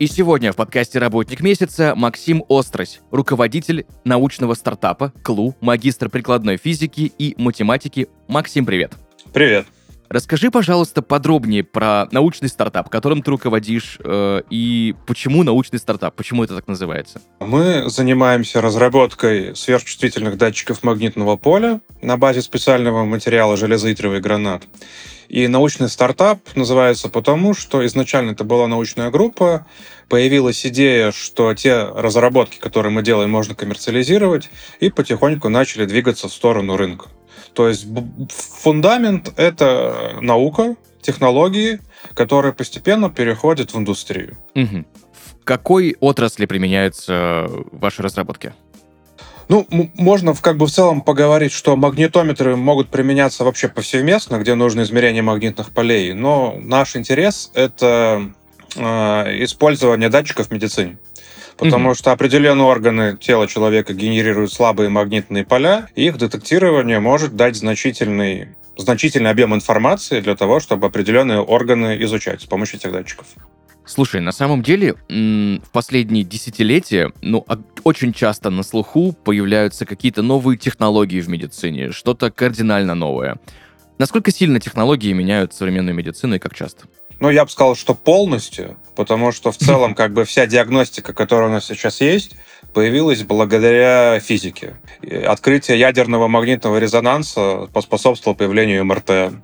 И сегодня в подкасте «Работник месяца» Максим Острось, руководитель научного стартапа КЛУ, магистр прикладной физики и математики. Максим, привет. Привет. Расскажи, пожалуйста, подробнее про научный стартап, которым ты руководишь, э, и почему научный стартап, почему это так называется? Мы занимаемся разработкой сверхчувствительных датчиков магнитного поля на базе специального материала железоитровый гранат. И научный стартап называется потому, что изначально это была научная группа, появилась идея, что те разработки, которые мы делаем, можно коммерциализировать, и потихоньку начали двигаться в сторону рынка. То есть фундамент — это наука, технологии, которые постепенно переходят в индустрию. Угу. В какой отрасли применяются ваши разработки? Ну, можно как бы в целом поговорить, что магнитометры могут применяться вообще повсеместно, где нужно измерение магнитных полей, но наш интерес — это э, использование датчиков в медицине. Потому mm-hmm. что определенные органы тела человека генерируют слабые магнитные поля, и их детектирование может дать значительный значительный объем информации для того, чтобы определенные органы изучать с помощью этих датчиков. Слушай, на самом деле, в последние десятилетия, ну, а, очень часто на слуху появляются какие-то новые технологии в медицине, что-то кардинально новое. Насколько сильно технологии меняют современную медицину и как часто? Ну, я бы сказал, что полностью, потому что в целом как бы вся диагностика, которая у нас сейчас есть, появилась благодаря физике. Открытие ядерного магнитного резонанса поспособствовало появлению МРТ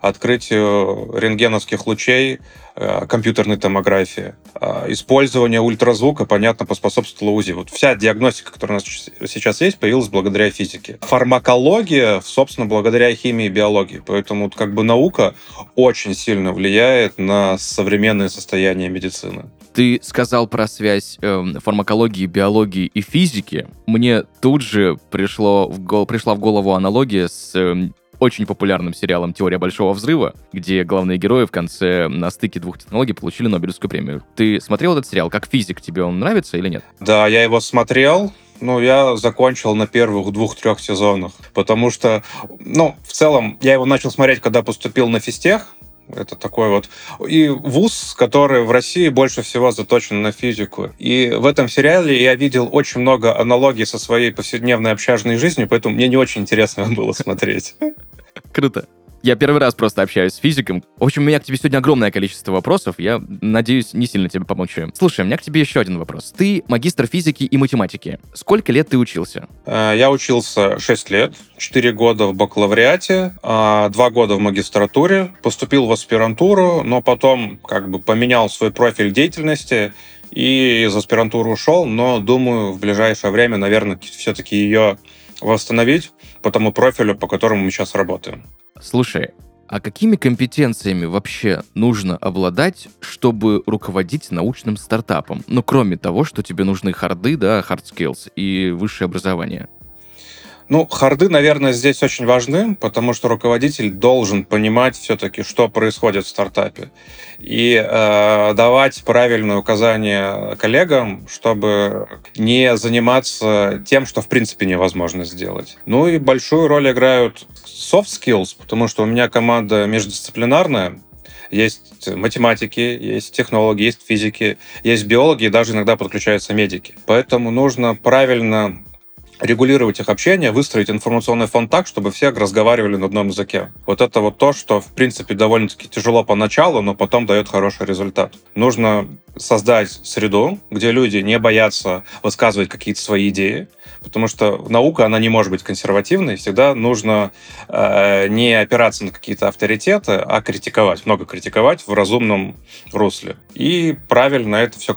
открытию рентгеновских лучей, э, компьютерной томографии. Э, использование ультразвука, понятно, поспособствовало УЗИ. Вот вся диагностика, которая у нас сейчас есть, появилась благодаря физике. Фармакология, собственно, благодаря химии и биологии. Поэтому как бы наука очень сильно влияет на современное состояние медицины. Ты сказал про связь э, фармакологии, биологии и физики. Мне тут же пришло в гол... пришла в голову аналогия с э, очень популярным сериалом «Теория большого взрыва», где главные герои в конце на стыке двух технологий получили Нобелевскую премию. Ты смотрел этот сериал? Как физик тебе он нравится или нет? Да, я его смотрел. Ну, я закончил на первых двух-трех сезонах, потому что, ну, в целом, я его начал смотреть, когда поступил на физтех, это такой вот... И вуз, который в России больше всего заточен на физику. И в этом сериале я видел очень много аналогий со своей повседневной общажной жизнью, поэтому мне не очень интересно было смотреть. Круто. Я первый раз просто общаюсь с физиком. В общем, у меня к тебе сегодня огромное количество вопросов. Я надеюсь, не сильно тебе помочу. Слушай, у меня к тебе еще один вопрос. Ты магистр физики и математики. Сколько лет ты учился? Э, я учился 6 лет, 4 года в бакалавриате, 2 а года в магистратуре, поступил в аспирантуру, но потом как бы поменял свой профиль деятельности и из аспирантуры ушел, но думаю, в ближайшее время, наверное, все-таки ее восстановить по тому профилю, по которому мы сейчас работаем. Слушай, а какими компетенциями вообще нужно обладать, чтобы руководить научным стартапом? Ну, кроме того, что тебе нужны харды, да, hard skills и высшее образование. Ну, харды, наверное, здесь очень важны, потому что руководитель должен понимать все-таки, что происходит в стартапе, и э, давать правильные указания коллегам, чтобы не заниматься тем, что в принципе невозможно сделать. Ну и большую роль играют soft skills, потому что у меня команда междисциплинарная, есть математики, есть технологи, есть физики, есть биологи, и даже иногда подключаются медики. Поэтому нужно правильно регулировать их общение, выстроить информационный фон так, чтобы все разговаривали на одном языке. Вот это вот то, что, в принципе, довольно-таки тяжело поначалу, но потом дает хороший результат. Нужно создать среду, где люди не боятся высказывать какие-то свои идеи, потому что наука, она не может быть консервативной, всегда нужно э, не опираться на какие-то авторитеты, а критиковать, много критиковать в разумном русле. И правильно это все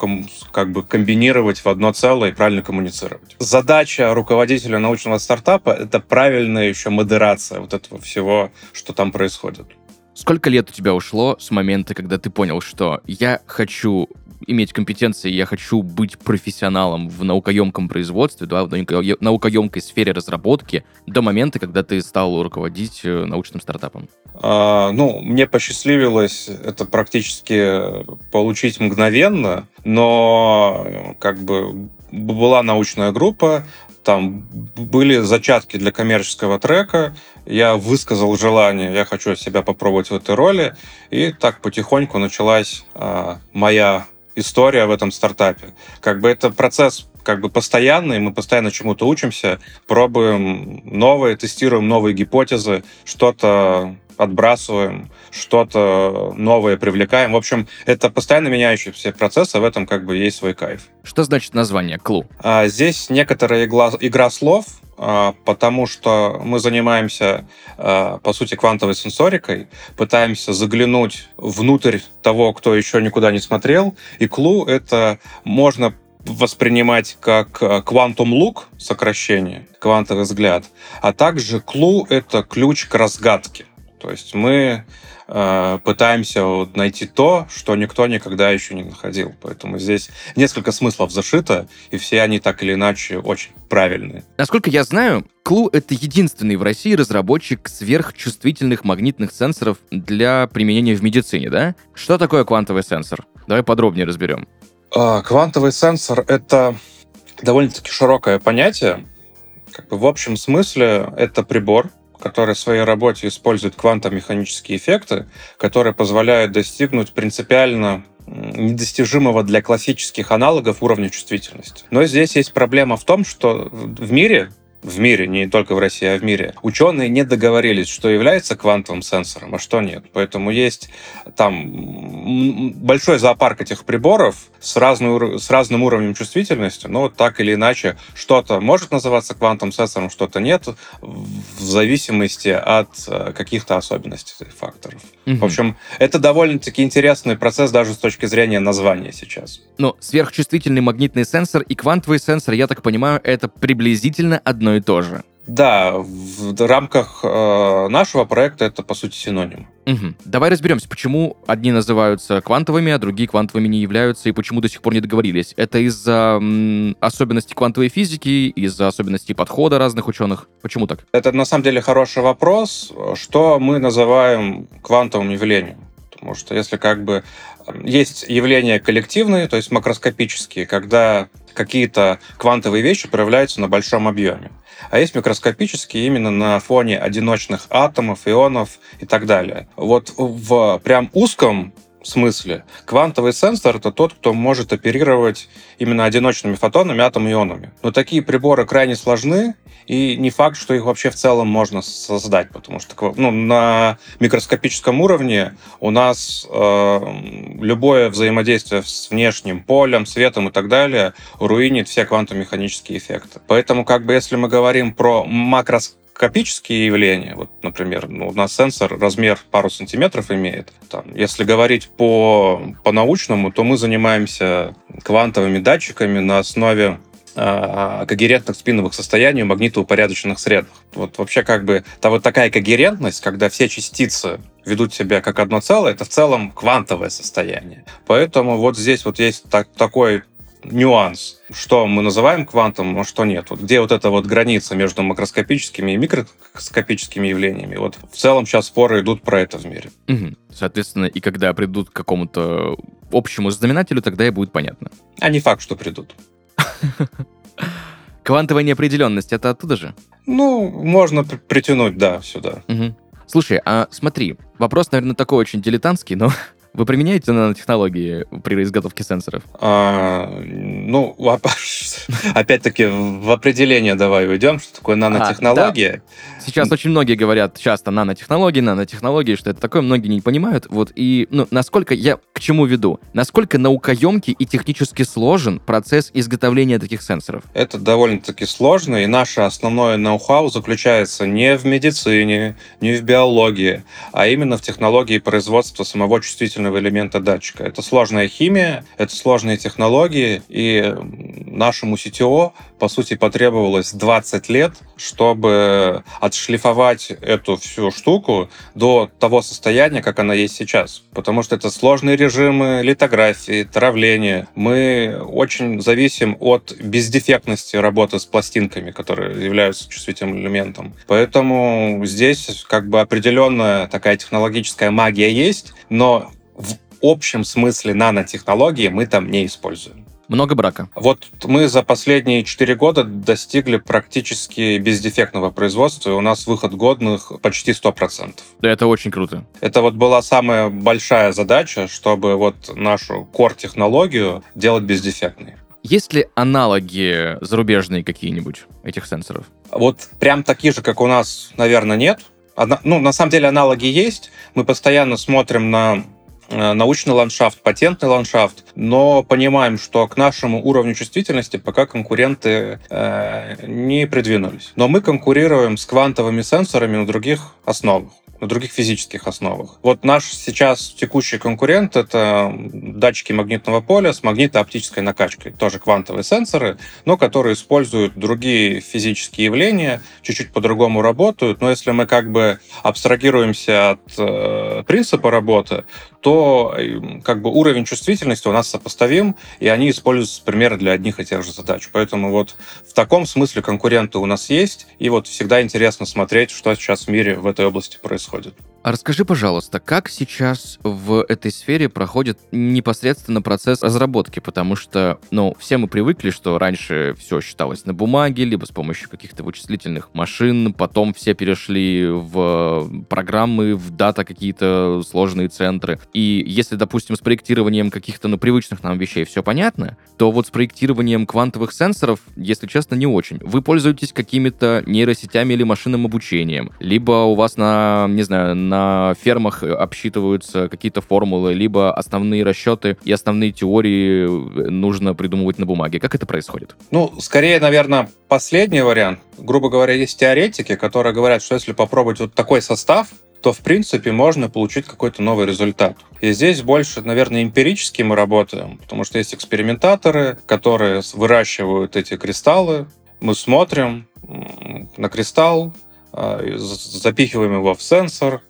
как бы комбинировать в одно целое и правильно коммуницировать. Задача руководителя научного стартапа — это правильная еще модерация вот этого всего, что там происходит. Сколько лет у тебя ушло с момента, когда ты понял, что я хочу иметь компетенции, я хочу быть профессионалом в наукоемком производстве, да, в науко- наукоемкой сфере разработки до момента, когда ты стал руководить э, научным стартапом? А, ну, мне посчастливилось это практически получить мгновенно, но э, как бы была научная группа, там были зачатки для коммерческого трека, я высказал желание, я хочу себя попробовать в этой роли, и так потихоньку началась а, моя история в этом стартапе. Как бы это процесс как бы постоянный, мы постоянно чему-то учимся, пробуем новые, тестируем новые гипотезы, что-то отбрасываем, что-то новое привлекаем. В общем, это постоянно меняющийся процесс, а в этом как бы есть свой кайф. Что значит название Клу? А, здесь некоторая игла, игра слов, а, потому что мы занимаемся, а, по сути, квантовой сенсорикой, пытаемся заглянуть внутрь того, кто еще никуда не смотрел. И Клу — это можно воспринимать как квантум лук, сокращение, квантовый взгляд, а также клу — это ключ к разгадке. То есть мы э, пытаемся вот найти то, что никто никогда еще не находил. Поэтому здесь несколько смыслов зашито, и все они так или иначе очень правильные. Насколько я знаю, Клу — это единственный в России разработчик сверхчувствительных магнитных сенсоров для применения в медицине, да? Что такое квантовый сенсор? Давай подробнее разберем. А, квантовый сенсор — это довольно-таки широкое понятие. Как бы в общем смысле это прибор, который в своей работе использует квантомеханические эффекты, которые позволяют достигнуть принципиально недостижимого для классических аналогов уровня чувствительности. Но здесь есть проблема в том, что в мире в мире, не только в России, а в мире, ученые не договорились, что является квантовым сенсором, а что нет. Поэтому есть там большой зоопарк этих приборов с, разной, с разным уровнем чувствительности, но так или иначе что-то может называться квантовым сенсором, что-то нет, в зависимости от э, каких-то особенностей факторов. Угу. В общем, это довольно-таки интересный процесс даже с точки зрения названия сейчас. Но сверхчувствительный магнитный сенсор и квантовый сенсор, я так понимаю, это приблизительно одно одно и то же. Да, в рамках э, нашего проекта это, по сути, синоним. Угу. Давай разберемся, почему одни называются квантовыми, а другие квантовыми не являются, и почему до сих пор не договорились. Это из-за м, особенностей квантовой физики, из-за особенностей подхода разных ученых? Почему так? Это, на самом деле, хороший вопрос. Что мы называем квантовым явлением? Потому что если как бы есть явления коллективные, то есть макроскопические, когда какие-то квантовые вещи проявляются на большом объеме. А есть микроскопические именно на фоне одиночных атомов, ионов и так далее. Вот в прям узком смысле квантовый сенсор — это тот, кто может оперировать именно одиночными фотонами, атом-ионами. Но такие приборы крайне сложны, и не факт, что их вообще в целом можно создать, потому что ну, на микроскопическом уровне у нас э, любое взаимодействие с внешним полем, светом и так далее руинит все квантомеханические эффекты. Поэтому, как бы, если мы говорим про макроскопические явления, вот, например, ну, у нас сенсор размер пару сантиметров имеет. Там, если говорить по, по научному, то мы занимаемся квантовыми датчиками на основе а, когерентных спиновых состояний в магнитоупорядоченных средах. Вот вообще как бы та вот такая когерентность, когда все частицы ведут себя как одно целое, это в целом квантовое состояние. Поэтому вот здесь вот есть так, такой нюанс, что мы называем квантом, а что нет. Вот где вот эта вот граница между макроскопическими и микроскопическими явлениями. Вот в целом сейчас споры идут про это в мире. Угу. Соответственно, и когда придут к какому-то общему знаменателю, тогда и будет понятно. А не факт, что придут. Квантовая неопределенность, это оттуда же? Ну, можно притянуть, да, сюда. Угу. Слушай, а смотри, вопрос, наверное, такой очень дилетантский, но Вы применяете нанотехнологии при изготовке сенсоров? А, ну, опять-таки, в определение давай уйдем, что такое нанотехнология. А, да. Сейчас очень многие говорят часто нанотехнологии, нанотехнологии, что это такое, многие не понимают. Вот и, ну, насколько я к чему веду? Насколько наукоемкий и технически сложен процесс изготовления таких сенсоров? Это довольно-таки сложно, и наше основное ноу-хау заключается не в медицине, не в биологии, а именно в технологии производства самого чувствительного элемента датчика. Это сложная химия, это сложные технологии, и нашему CTO, по сути, потребовалось 20 лет, чтобы отшлифовать эту всю штуку до того состояния, как она есть сейчас. Потому что это сложные режимы литографии, травления. Мы очень зависим от бездефектности работы с пластинками, которые являются чувствительным элементом. Поэтому здесь как бы определенная такая технологическая магия есть, но в общем смысле нанотехнологии мы там не используем. Много брака. Вот мы за последние 4 года достигли практически бездефектного производства, и у нас выход годных почти 100%. Да, это очень круто. Это вот была самая большая задача, чтобы вот нашу core-технологию делать бездефектной. Есть ли аналоги зарубежные какие-нибудь этих сенсоров? Вот прям такие же, как у нас, наверное, нет. Одна, ну, на самом деле аналоги есть. Мы постоянно смотрим на научный ландшафт, патентный ландшафт, но понимаем, что к нашему уровню чувствительности пока конкуренты э, не придвинулись. Но мы конкурируем с квантовыми сенсорами на других основах на других физических основах. Вот наш сейчас текущий конкурент — это датчики магнитного поля с магнитооптической накачкой. Тоже квантовые сенсоры, но которые используют другие физические явления, чуть-чуть по-другому работают. Но если мы как бы абстрагируемся от э, принципа работы, то э, как бы уровень чувствительности у нас сопоставим, и они используются примерно для одних и тех же задач. Поэтому вот в таком смысле конкуренты у нас есть, и вот всегда интересно смотреть, что сейчас в мире в этой области происходит происходит. А расскажи, пожалуйста, как сейчас в этой сфере проходит непосредственно процесс разработки? Потому что, ну, все мы привыкли, что раньше все считалось на бумаге, либо с помощью каких-то вычислительных машин, потом все перешли в программы, в дата какие-то сложные центры. И если, допустим, с проектированием каких-то, ну, привычных нам вещей все понятно, то вот с проектированием квантовых сенсоров, если честно, не очень. Вы пользуетесь какими-то нейросетями или машинным обучением, либо у вас на, не знаю, на фермах обсчитываются какие-то формулы, либо основные расчеты и основные теории нужно придумывать на бумаге. Как это происходит? Ну, скорее, наверное, последний вариант. Грубо говоря, есть теоретики, которые говорят, что если попробовать вот такой состав, то, в принципе, можно получить какой-то новый результат. И здесь больше, наверное, эмпирически мы работаем, потому что есть экспериментаторы, которые выращивают эти кристаллы. Мы смотрим на кристалл, а, запихиваем его в сенсор,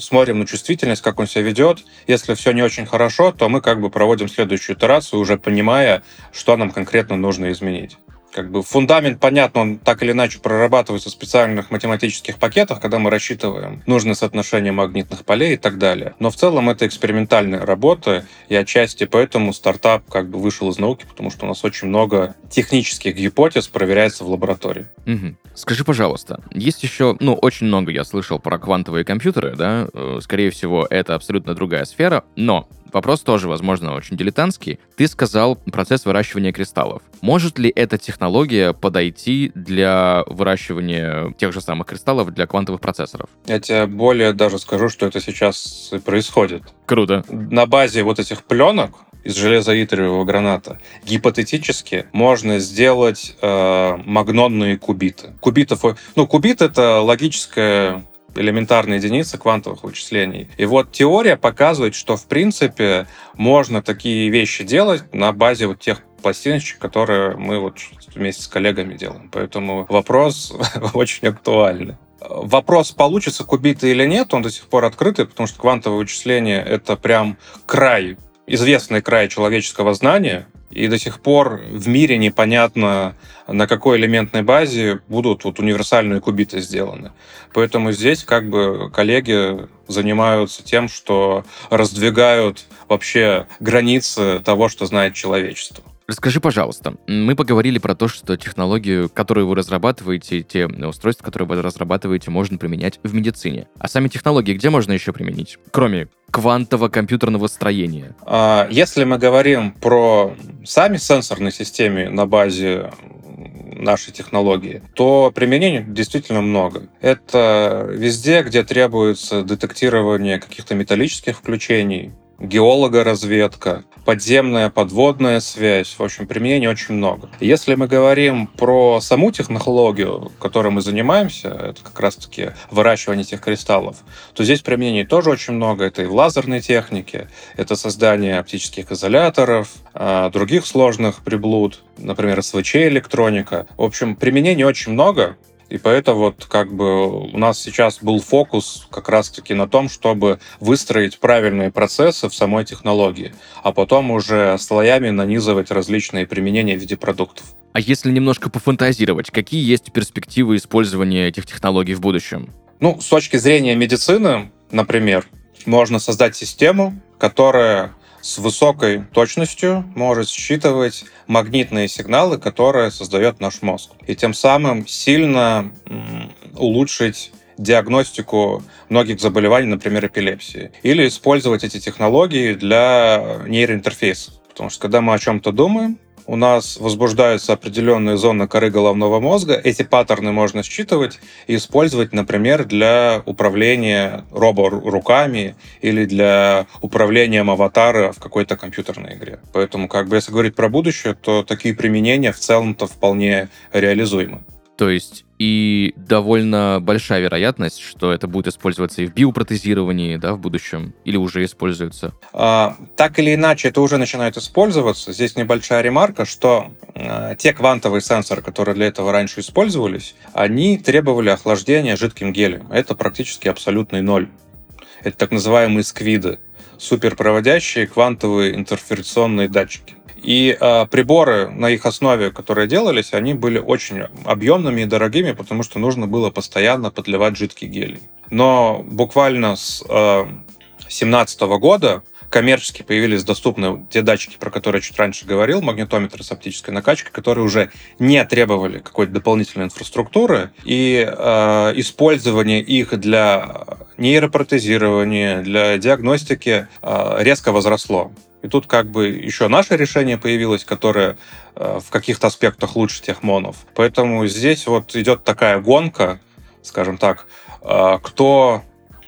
смотрим на чувствительность, как он себя ведет. Если все не очень хорошо, то мы как бы проводим следующую итерацию, уже понимая, что нам конкретно нужно изменить как бы фундамент, понятно, он так или иначе прорабатывается в специальных математических пакетах, когда мы рассчитываем нужное соотношение магнитных полей и так далее. Но в целом это экспериментальная работа, и отчасти поэтому стартап как бы вышел из науки, потому что у нас очень много технических гипотез проверяется в лаборатории. Угу. Скажи, пожалуйста, есть еще, ну, очень много я слышал про квантовые компьютеры, да, э, скорее всего, это абсолютно другая сфера, но Вопрос тоже, возможно, очень дилетантский. Ты сказал процесс выращивания кристаллов. Может ли эта технология подойти для выращивания тех же самых кристаллов для квантовых процессоров? Я тебе более даже скажу, что это сейчас и происходит. Круто. На базе вот этих пленок из железоитриевого граната. Гипотетически можно сделать э, магнонные кубиты. Кубитов, ну, кубит это логическая элементарная единица квантовых вычислений. И вот теория показывает, что в принципе можно такие вещи делать на базе вот тех пластиночек, которые мы вот вместе с коллегами делаем. Поэтому вопрос очень актуальный. Вопрос, получится кубиты или нет, он до сих пор открытый, потому что квантовое вычисление — это прям край, известный край человеческого знания, и до сих пор в мире непонятно, на какой элементной базе будут вот универсальные кубиты сделаны. Поэтому здесь как бы коллеги занимаются тем, что раздвигают вообще границы того, что знает человечество. Расскажи, пожалуйста, мы поговорили про то, что технологию, которую вы разрабатываете, те устройства, которые вы разрабатываете, можно применять в медицине. А сами технологии где можно еще применить, кроме квантово-компьютерного строения? А, если мы говорим про сами сенсорные системы на базе нашей технологии, то применений действительно много. Это везде, где требуется детектирование каких-то металлических включений, геологоразведка, подземная, подводная связь. В общем, применений очень много. Если мы говорим про саму технологию, которой мы занимаемся, это как раз-таки выращивание этих кристаллов, то здесь применений тоже очень много. Это и в лазерной технике, это создание оптических изоляторов, а, других сложных приблуд, например, СВЧ-электроника. В общем, применений очень много. И поэтому вот как бы у нас сейчас был фокус как раз-таки на том, чтобы выстроить правильные процессы в самой технологии, а потом уже слоями нанизывать различные применения в виде продуктов. А если немножко пофантазировать, какие есть перспективы использования этих технологий в будущем? Ну, с точки зрения медицины, например, можно создать систему, которая с высокой точностью может считывать магнитные сигналы, которые создает наш мозг. И тем самым сильно улучшить диагностику многих заболеваний, например, эпилепсии. Или использовать эти технологии для нейроинтерфейсов. Потому что когда мы о чем-то думаем, у нас возбуждаются определенные зоны коры головного мозга. Эти паттерны можно считывать и использовать, например, для управления робо-руками или для управления аватара в какой-то компьютерной игре. Поэтому, как бы, если говорить про будущее, то такие применения в целом-то вполне реализуемы. То есть и довольно большая вероятность, что это будет использоваться и в биопротезировании, да, в будущем, или уже используется? А, так или иначе, это уже начинает использоваться. Здесь небольшая ремарка, что а, те квантовые сенсоры, которые для этого раньше использовались, они требовали охлаждения жидким гелем. Это практически абсолютный ноль. Это так называемые сквиды, суперпроводящие квантовые интерферационные датчики. И э, приборы на их основе, которые делались, они были очень объемными и дорогими, потому что нужно было постоянно подливать жидкий гелий. Но буквально с 2017 э, года коммерчески появились доступны те датчики, про которые я чуть раньше говорил, магнитометры с оптической накачкой, которые уже не требовали какой-то дополнительной инфраструктуры, и э, использование их для нейропротезирования, для диагностики э, резко возросло. И тут как бы еще наше решение появилось, которое э, в каких-то аспектах лучше тех монов. Поэтому здесь вот идет такая гонка, скажем так, э, кто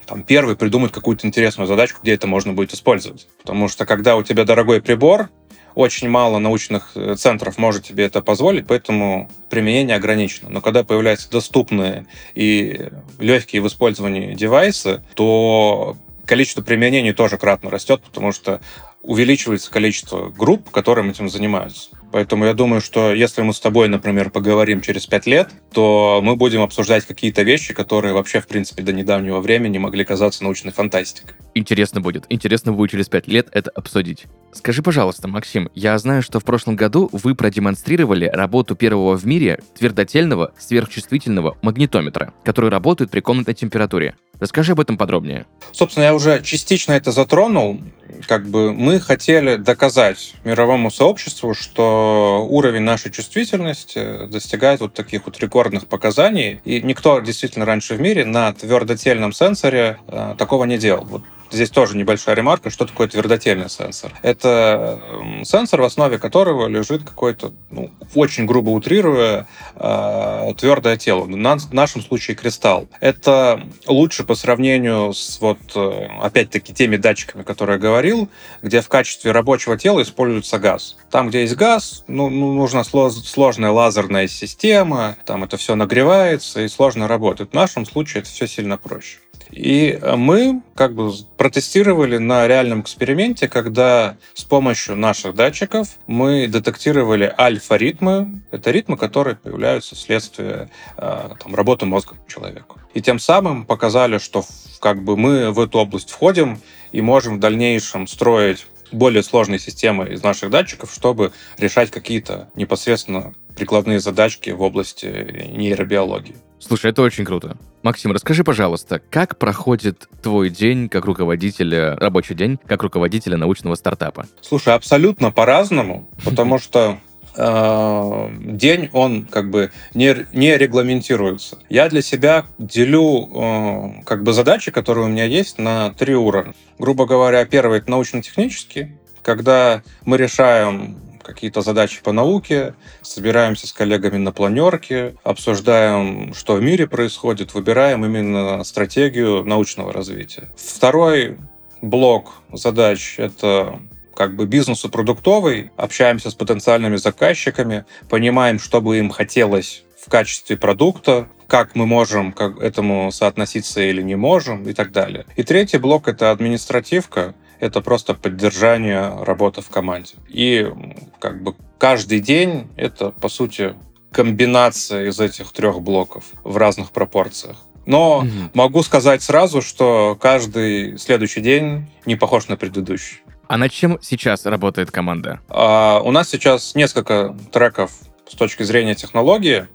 там, первый придумает какую-то интересную задачку, где это можно будет использовать. Потому что когда у тебя дорогой прибор, очень мало научных э, центров может тебе это позволить, поэтому применение ограничено. Но когда появляются доступные и легкие в использовании девайсы, то количество применений тоже кратно растет, потому что увеличивается количество групп, которым этим занимаются. Поэтому я думаю, что если мы с тобой, например, поговорим через пять лет, то мы будем обсуждать какие-то вещи, которые вообще, в принципе, до недавнего времени могли казаться научной фантастикой. Интересно будет. Интересно будет через пять лет это обсудить. Скажи, пожалуйста, Максим, я знаю, что в прошлом году вы продемонстрировали работу первого в мире твердотельного сверхчувствительного магнитометра, который работает при комнатной температуре. Расскажи об этом подробнее. Собственно, я уже частично это затронул. Как бы мы хотели доказать мировому сообществу, что уровень нашей чувствительности достигает вот таких вот рекордных показаний. И никто действительно раньше в мире на твердотельном сенсоре э, такого не делал. Вот Здесь тоже небольшая ремарка, что такое твердотельный сенсор. Это сенсор, в основе которого лежит какой-то, ну, очень грубо утрируя, э, твердое тело. В нашем случае кристалл. Это лучше по сравнению с вот, э, опять-таки, теми датчиками, которые я говорил, где в качестве рабочего тела используется газ. Там, где есть газ, ну, ну нужна сложная лазерная система, там это все нагревается и сложно работает. В нашем случае это все сильно проще. И э, мы как бы протестировали на реальном эксперименте, когда с помощью наших датчиков мы детектировали альфа-ритмы. Это ритмы, которые появляются вследствие э, там, работы мозга человека. И тем самым показали, что как бы мы в эту область входим и можем в дальнейшем строить более сложные системы из наших датчиков, чтобы решать какие-то непосредственно прикладные задачки в области нейробиологии. Слушай, это очень круто. Максим, расскажи, пожалуйста, как проходит твой день как руководителя, рабочий день как руководителя научного стартапа? Слушай, абсолютно по-разному, потому что э, день, он как бы не, не регламентируется. Я для себя делю э, как бы задачи, которые у меня есть, на три уровня. Грубо говоря, первый — это научно-технический, когда мы решаем какие-то задачи по науке, собираемся с коллегами на планерке, обсуждаем, что в мире происходит, выбираем именно стратегию научного развития. Второй блок задач — это как бы бизнесу продуктовый, общаемся с потенциальными заказчиками, понимаем, что бы им хотелось в качестве продукта, как мы можем к этому соотноситься или не можем и так далее. И третий блок — это административка, это просто поддержание работы в команде. И как бы каждый день это, по сути, комбинация из этих трех блоков в разных пропорциях. Но угу. могу сказать сразу, что каждый следующий день не похож на предыдущий. А над чем сейчас работает команда? А, у нас сейчас несколько треков с точки зрения технологии.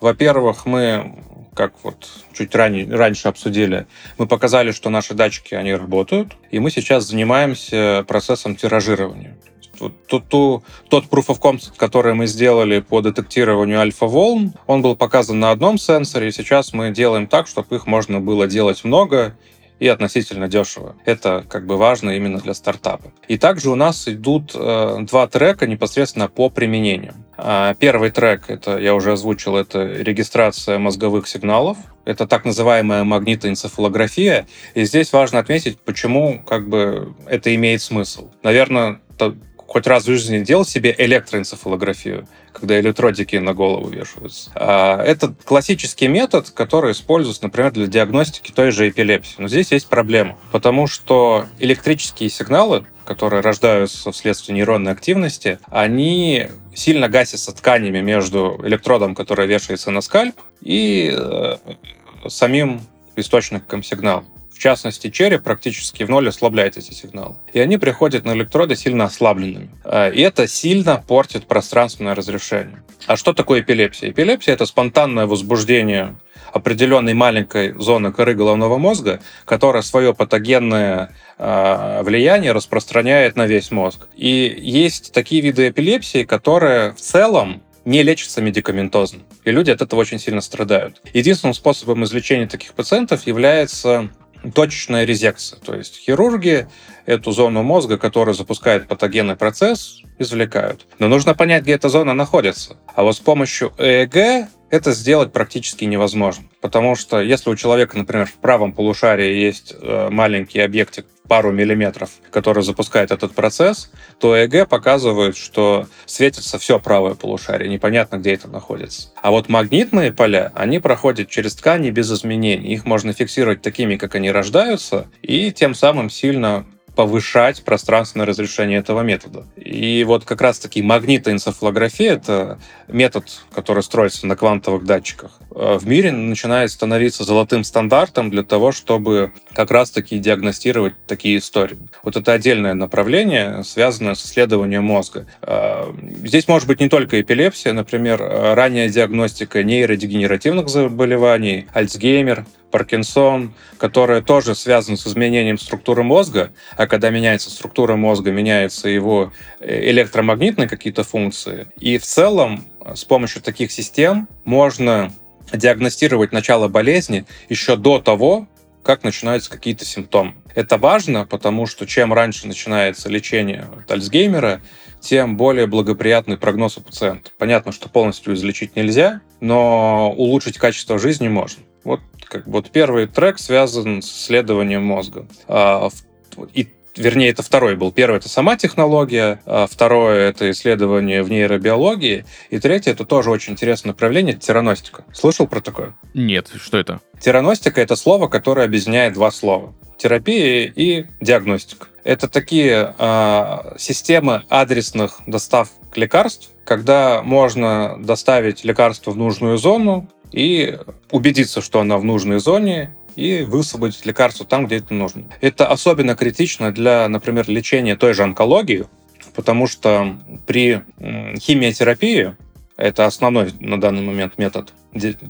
Во-первых, мы, как вот чуть ранее, раньше обсудили, мы показали, что наши датчики, они работают, и мы сейчас занимаемся процессом тиражирования. Тот, тот, тот proof of concept, который мы сделали по детектированию альфа-волн, он был показан на одном сенсоре, и сейчас мы делаем так, чтобы их можно было делать много и относительно дешево. Это как бы важно именно для стартапа. И также у нас идут э, два трека непосредственно по применению. А, первый трек, это я уже озвучил, это регистрация мозговых сигналов. Это так называемая магнитоэнцефалография. И здесь важно отметить, почему как бы это имеет смысл. Наверное, хоть раз в жизни делал себе электроэнцефалографию, когда электродики на голову вешаются. А, это классический метод, который используется, например, для диагностики той же эпилепсии. Но здесь есть проблема, потому что электрические сигналы, которые рождаются вследствие нейронной активности, они сильно гасятся тканями между электродом, который вешается на скальп, и э, самим источником сигнала частности, череп практически в ноль ослабляет эти сигналы. И они приходят на электроды сильно ослабленными. А, и это сильно портит пространственное разрешение. А что такое эпилепсия? Эпилепсия — это спонтанное возбуждение определенной маленькой зоны коры головного мозга, которая свое патогенное э, влияние распространяет на весь мозг. И есть такие виды эпилепсии, которые в целом не лечатся медикаментозно. И люди от этого очень сильно страдают. Единственным способом излечения таких пациентов является точечная резекция. То есть хирурги эту зону мозга, которая запускает патогенный процесс, извлекают. Но нужно понять, где эта зона находится. А вот с помощью ЭЭГ это сделать практически невозможно. Потому что если у человека, например, в правом полушарии есть э, маленький объектик пару миллиметров, который запускает этот процесс, то ЭГ показывает, что светится все правое полушарие, непонятно, где это находится. А вот магнитные поля, они проходят через ткани без изменений. Их можно фиксировать такими, как они рождаются, и тем самым сильно повышать пространственное разрешение этого метода. И вот как раз-таки магнитоэнцефалография — это метод, который строится на квантовых датчиках. Э, в мире начинает становиться золотым стандартом для того, чтобы как раз-таки диагностировать такие истории. Вот это отдельное направление, связанное с исследованием мозга. Э, здесь может быть не только эпилепсия, например, ранняя диагностика нейродегенеративных заболеваний, Альцгеймер — Паркинсон, которая тоже связана с изменением структуры мозга, а когда меняется структура мозга, меняются его э, электромагнитные какие-то функции. И в целом с помощью таких систем можно диагностировать начало болезни еще до того, как начинаются какие-то симптомы. Это важно, потому что чем раньше начинается лечение от Альцгеймера, тем более благоприятный прогноз у пациента. Понятно, что полностью излечить нельзя, но улучшить качество жизни можно. Вот как вот первый трек связан с исследованием мозга. А, и вернее, это второй был. Первый — это сама технология, а второе — это исследование в нейробиологии, и третье — это тоже очень интересное направление — тираностика. Слышал про такое? Нет, что это? Тираностика — это слово, которое объединяет два слова. Терапия и диагностика. Это такие э, системы адресных доставок лекарств, когда можно доставить лекарство в нужную зону, и убедиться, что она в нужной зоне, и высвободить лекарство там, где это нужно. Это особенно критично для, например, лечения той же онкологии, потому что при химиотерапии, это основной на данный момент метод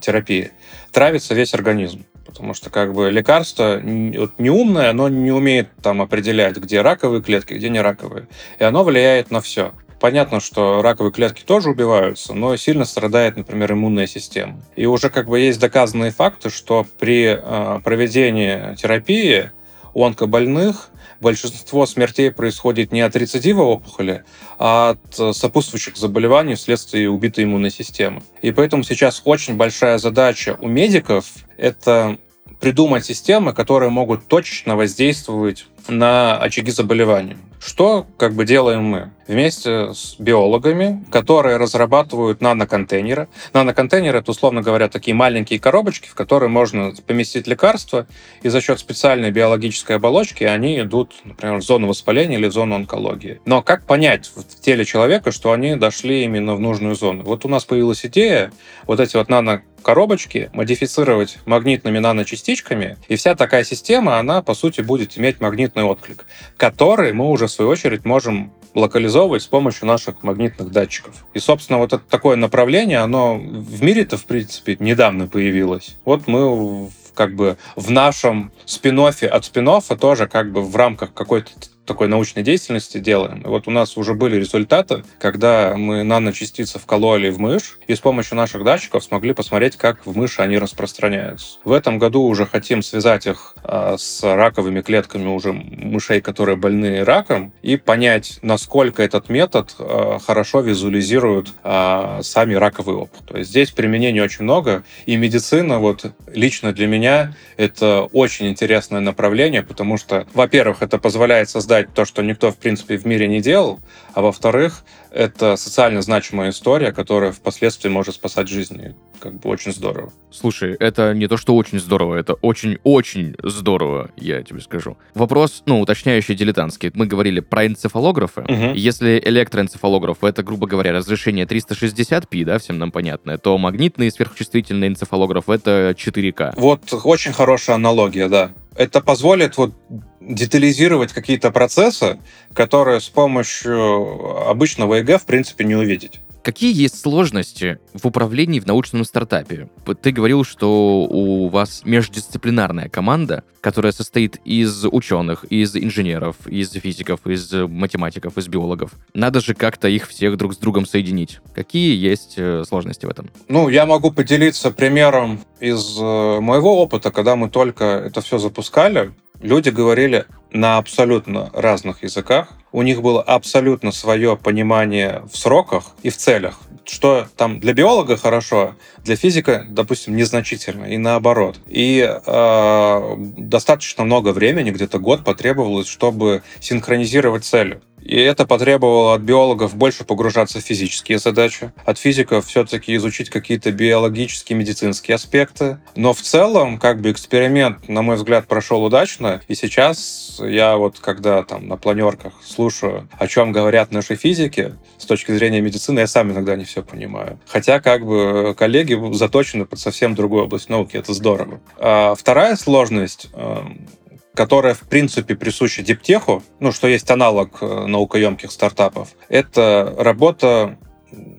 терапии, травится весь организм. Потому что как бы лекарство вот, не умное, оно не умеет там определять, где раковые клетки, где не раковые. И оно влияет на все. Понятно, что раковые клетки тоже убиваются, но сильно страдает, например, иммунная система. И уже как бы есть доказанные факты, что при э, проведении терапии у онкобольных большинство смертей происходит не от рецидива опухоли, а от сопутствующих заболеваний вследствие убитой иммунной системы. И поэтому сейчас очень большая задача у медиков — это придумать системы, которые могут точечно воздействовать на очаги заболевания Что как бы делаем мы? Вместе с биологами, которые разрабатывают наноконтейнеры. Наноконтейнеры — это, условно говоря, такие маленькие коробочки, в которые можно поместить лекарства, и за счет специальной биологической оболочки они идут, например, в зону воспаления или в зону онкологии. Но как понять в теле человека, что они дошли именно в нужную зону? Вот у нас появилась идея вот эти вот нано коробочки модифицировать магнитными наночастичками, и вся такая система, она, по сути, будет иметь магнитный отклик, который мы уже, в свою очередь, можем локализовывать с помощью наших магнитных датчиков. И, собственно, вот это такое направление, оно в мире-то, в принципе, недавно появилось. Вот мы как бы в нашем спин от спин тоже как бы в рамках какой-то такой научной деятельности делаем. И вот у нас уже были результаты, когда мы наночастицы вкололи в мышь, и с помощью наших датчиков смогли посмотреть, как в мыши они распространяются. В этом году уже хотим связать их а, с раковыми клетками уже мышей, которые больны раком, и понять, насколько этот метод а, хорошо визуализирует а, сами раковый опыт. То есть здесь применений очень много, и медицина вот лично для меня это очень интересное направление, потому что, во-первых, это позволяет создать создать то, что никто, в принципе, в мире не делал, а во-вторых, это социально значимая история, которая впоследствии может спасать жизни. Как бы очень здорово. Слушай, это не то, что очень здорово, это очень-очень здорово, я тебе скажу. Вопрос, ну, уточняющий дилетантский. Мы говорили про энцефалографы. Угу. Если электроэнцефалограф — это, грубо говоря, разрешение 360p, да, всем нам понятно, то магнитный сверхчувствительный энцефалограф — это 4К. Вот очень хорошая аналогия, да. Это позволит вот детализировать какие-то процессы, которые с помощью обычного ЭЭГ, в принципе, не увидеть. Какие есть сложности в управлении в научном стартапе? Ты говорил, что у вас междисциплинарная команда, которая состоит из ученых, из инженеров, из физиков, из математиков, из биологов. Надо же как-то их всех друг с другом соединить. Какие есть э, сложности в этом? Ну, я могу поделиться примером из э, моего опыта, когда мы только это все запускали люди говорили на абсолютно разных языках. У них было абсолютно свое понимание в сроках и в целях. Что там для биолога хорошо, для физика, допустим, незначительно, и наоборот. И э, достаточно много времени, где-то год потребовалось, чтобы синхронизировать цели. И это потребовало от биологов больше погружаться в физические задачи, от физиков все-таки изучить какие-то биологические, медицинские аспекты. Но в целом, как бы эксперимент, на мой взгляд, прошел удачно. И сейчас я вот, когда там на планерках слушаю, о чем говорят наши физики, с точки зрения медицины, я сам иногда не все понимаю. Хотя, как бы, коллеги заточены под совсем другую область науки, это здорово. А вторая сложность эм, которая, в принципе, присуща диптеху, ну, что есть аналог э, наукоемких стартапов, это работа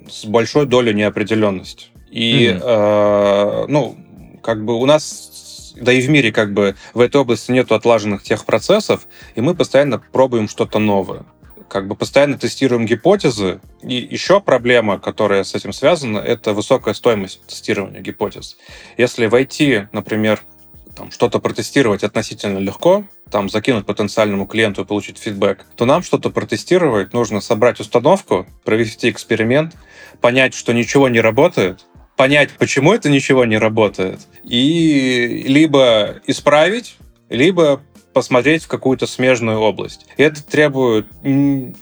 с большой долей неопределенности. И, mm-hmm. э, ну, как бы у нас, да и в мире, как бы в этой области нет отлаженных тех процессов, и мы постоянно пробуем что-то новое как бы постоянно тестируем гипотезы. И еще проблема, которая с этим связана, это высокая стоимость тестирования гипотез. Если войти, например, там, что-то протестировать относительно легко, там, закинуть потенциальному клиенту и получить фидбэк, то нам что-то протестировать нужно собрать установку, провести эксперимент, понять, что ничего не работает, понять, почему это ничего не работает, и либо исправить, либо посмотреть в какую-то смежную область. И это требует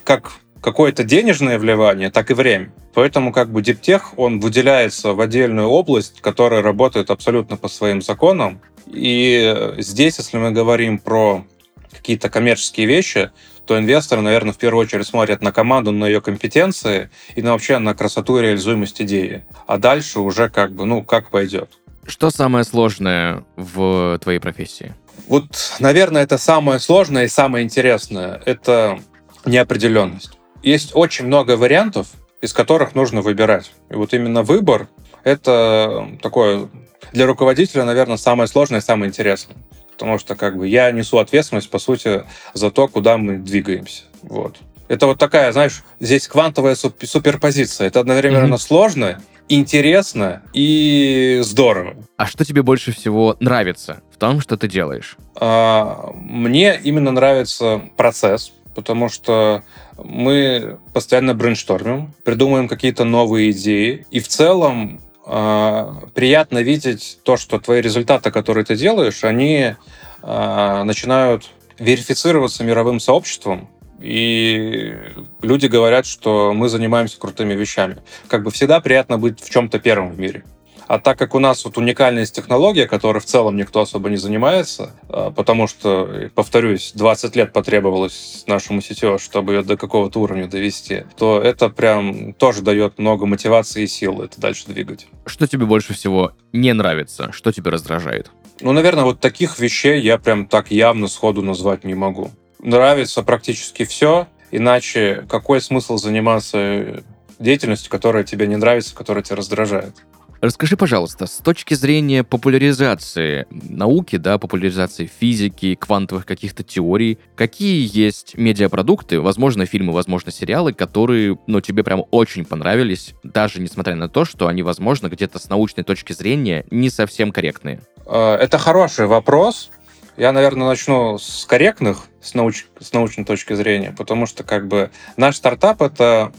как какое-то денежное вливание, так и время. Поэтому как бы диптех, он выделяется в отдельную область, которая работает абсолютно по своим законам, и здесь, если мы говорим про какие-то коммерческие вещи, то инвесторы, наверное, в первую очередь смотрят на команду, на ее компетенции и на вообще на красоту и реализуемость идеи. А дальше уже как бы, ну, как пойдет. Что самое сложное в твоей профессии? Вот, наверное, это самое сложное и самое интересное. Это неопределенность. Есть очень много вариантов, из которых нужно выбирать. И вот именно выбор — это такое для руководителя, наверное, самое сложное и самое интересное. Потому что как бы я несу ответственность, по сути, за то, куда мы двигаемся. Вот. Это вот такая, знаешь, здесь квантовая суперпозиция. Это одновременно mm-hmm. сложно, интересно и здорово. А что тебе больше всего нравится в том, что ты делаешь? А, мне именно нравится процесс, потому что мы постоянно брейнштормим, придумываем какие-то новые идеи, и в целом а, приятно видеть то, что твои результаты, которые ты делаешь, они а, начинают верифицироваться мировым сообществом, и люди говорят, что мы занимаемся крутыми вещами. Как бы всегда приятно быть в чем-то первым в мире. А так как у нас вот уникальная технология, которой в целом никто особо не занимается, а, потому что, повторюсь, 20 лет потребовалось нашему CTO, чтобы ее до какого-то уровня довести, то это прям тоже дает много мотивации и сил это дальше двигать. Что тебе больше всего не нравится? Что тебя раздражает? Ну, наверное, вот таких вещей я прям так явно сходу назвать не могу. Нравится практически все, иначе какой смысл заниматься деятельностью, которая тебе не нравится, которая тебя раздражает? Расскажи, пожалуйста, с точки зрения популяризации науки, да, популяризации физики, квантовых каких-то теорий, какие есть медиапродукты, возможно, фильмы, возможно, сериалы, которые, ну, тебе прям очень понравились, даже несмотря на то, что они, возможно, где-то с научной точки зрения не совсем корректные? Э, это хороший вопрос. Я, наверное, начну с корректных, с, науч, с научной точки зрения, потому что как бы наш стартап — это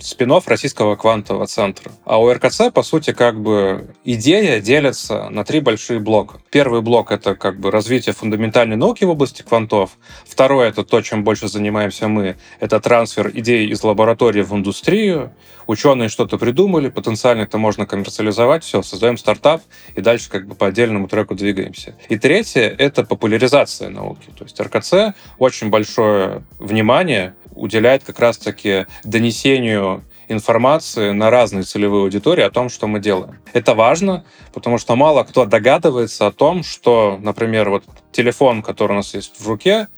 спин Российского квантового центра. А у РКЦ, по сути, как бы идея делится на три большие блока. Первый блок — это как бы развитие фундаментальной науки в области квантов. Второй — это то, чем больше занимаемся мы. Это трансфер идей из лаборатории в индустрию. Ученые что-то придумали, потенциально это можно коммерциализовать, все, создаем стартап и дальше как бы по отдельному треку двигаемся. И третье — это популяризация науки. То есть РКЦ очень большое внимание уделяет как раз-таки донесению информации на разные целевые аудитории о том, что мы делаем. Это важно, потому что мало кто догадывается о том, что, например, вот телефон, который у нас есть в руке,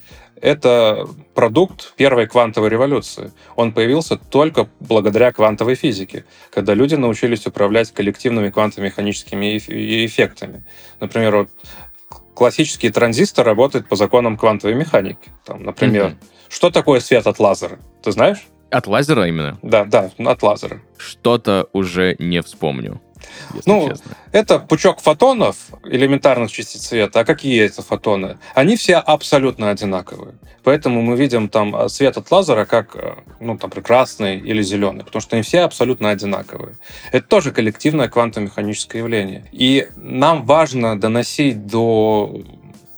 это продукт первой квантовой революции. Он появился только благодаря квантовой физике, когда люди научились управлять коллективными квантомеханическими эффектами. Например, вот классический транзистор работает по законам квантовой механики. Там, например, mm-hmm. что такое свет от лазера? Ты знаешь? От лазера именно? Да, да, от лазера. Что-то уже не вспомню ну, честно. это пучок фотонов, элементарных частиц света. А какие это фотоны? Они все абсолютно одинаковые. Поэтому мы видим там а, свет от лазера как, э, ну, там, красный или зеленый, потому что они все абсолютно одинаковые. Это тоже коллективное квантомеханическое явление. И нам важно доносить до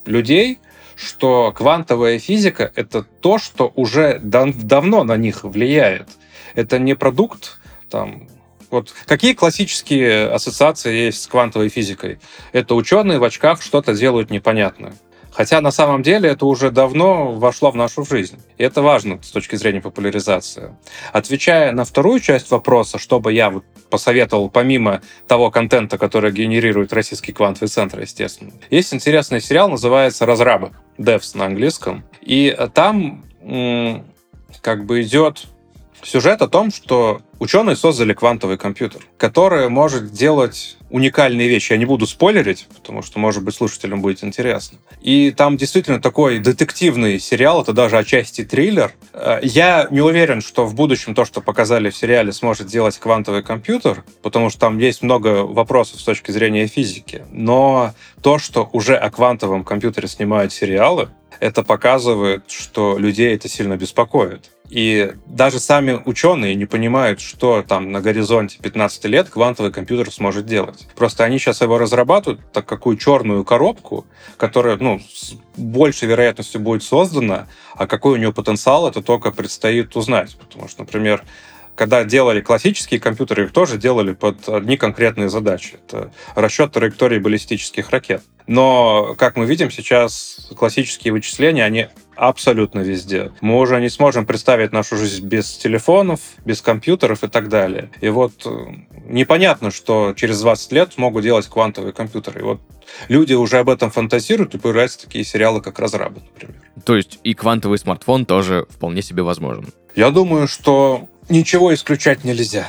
людей, что квантовая физика — это то, что уже дав давно на них влияет. Это не продукт там, вот какие классические ассоциации есть с квантовой физикой? Это ученые в очках что-то делают непонятное. Хотя на самом деле это уже давно вошло в нашу жизнь. И это важно с точки зрения популяризации. Отвечая на вторую часть вопроса, что бы я посоветовал помимо того контента, который генерирует Российский квантовый центр, естественно. Есть интересный сериал, называется «Разрабы», «Devs» на английском. И там как бы идет сюжет о том, что ученые создали квантовый компьютер, который может делать уникальные вещи. Я не буду спойлерить, потому что, может быть, слушателям будет интересно. И там действительно такой детективный сериал, это даже отчасти триллер. Э, я не уверен, что в будущем то, что показали в сериале, сможет делать квантовый компьютер, потому что там есть много вопросов с точки зрения физики. Но то, что уже о квантовом компьютере снимают сериалы, это показывает, что людей это сильно беспокоит. И даже сами ученые не понимают, что там на горизонте 15 лет квантовый компьютер сможет делать. Просто они сейчас его разрабатывают, так какую черную коробку, которая ну, с большей вероятностью будет создана, а какой у нее потенциал, это только предстоит узнать. Потому что, например, когда делали классические компьютеры, их тоже делали под одни конкретные задачи. Это расчет траектории баллистических ракет. Но, как мы видим, сейчас классические вычисления, они абсолютно везде. Мы уже не сможем представить нашу жизнь без телефонов, без компьютеров и так далее. И вот э, непонятно, что через 20 лет могут делать квантовые компьютеры. И вот люди уже об этом фантазируют, и появляются такие сериалы, как «Разрабы», например. То есть и квантовый смартфон тоже вполне себе возможен? Я думаю, что ничего исключать нельзя.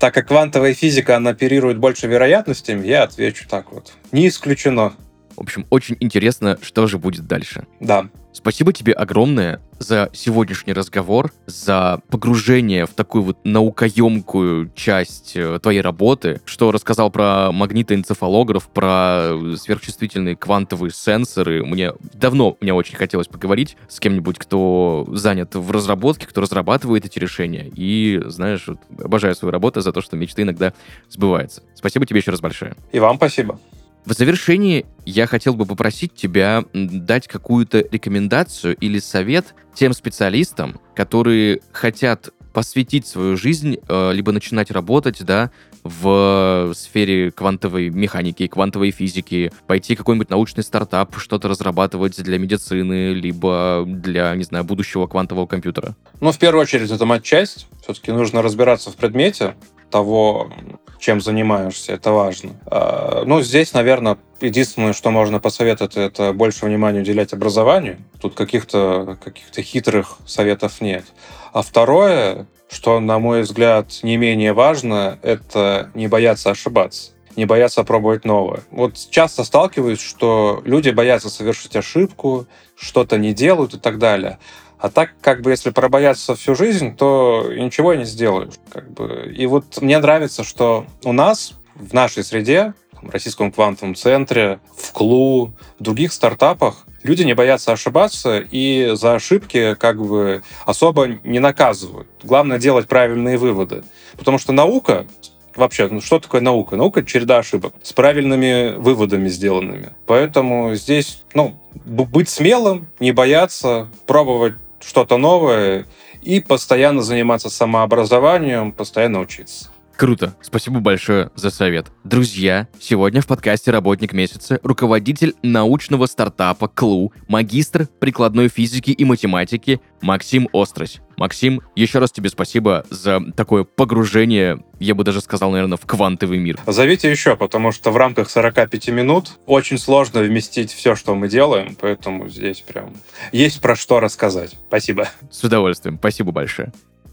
Так как квантовая физика, она оперирует больше вероятностями, я отвечу так вот. Не исключено. В общем, очень интересно, что же будет дальше. Да. Спасибо тебе огромное за сегодняшний разговор, за погружение в такую вот наукоемкую часть э, твоей работы, что рассказал про магнитоэнцефалограф, про сверхчувствительные квантовые сенсоры. Мне давно мне очень хотелось поговорить с кем-нибудь, кто занят в разработке, кто разрабатывает эти решения. И, знаешь, вот, обожаю свою работу за то, что мечты иногда сбываются. Спасибо тебе еще раз большое. И вам спасибо. В завершении я хотел бы попросить тебя дать какую-то рекомендацию или совет тем специалистам, которые хотят посвятить свою жизнь, э, либо начинать работать, да, в сфере квантовой механики, квантовой физики, пойти какой-нибудь научный стартап, что-то разрабатывать для медицины, либо для, не знаю, будущего квантового компьютера? Ну, в первую очередь, это мать-часть. Все-таки нужно разбираться в предмете того, чем занимаешься, это важно. А, ну, здесь, наверное, единственное, что можно посоветовать, это больше внимания уделять образованию. Тут каких-то каких хитрых советов нет. А второе, что, на мой взгляд, не менее важно, это не бояться ошибаться не бояться пробовать новое. Вот часто сталкиваюсь, что люди боятся совершить ошибку, что-то не делают и так далее. А так, как бы, если пробояться всю жизнь, то ничего не сделаешь. Как бы. И вот мне нравится, что у нас в нашей среде, в Российском квантовом центре, в КЛУ, в других стартапах люди не боятся ошибаться и за ошибки как бы особо не наказывают. Главное делать правильные выводы. Потому что наука вообще, ну что такое наука? Наука — череда ошибок с правильными выводами сделанными. Поэтому здесь, ну, быть смелым, не бояться, пробовать что-то новое и постоянно заниматься самообразованием, постоянно учиться. Круто. Спасибо большое за совет. Друзья, сегодня в подкасте «Работник месяца» руководитель научного стартапа «Клу», магистр прикладной физики и математики Максим Острось. Максим, еще раз тебе спасибо за такое погружение, я бы даже сказал, наверное, в квантовый мир. Зовите еще, потому что в рамках 45 минут очень сложно вместить все, что мы делаем, поэтому здесь прям есть про что рассказать. Спасибо. С удовольствием. Спасибо большое.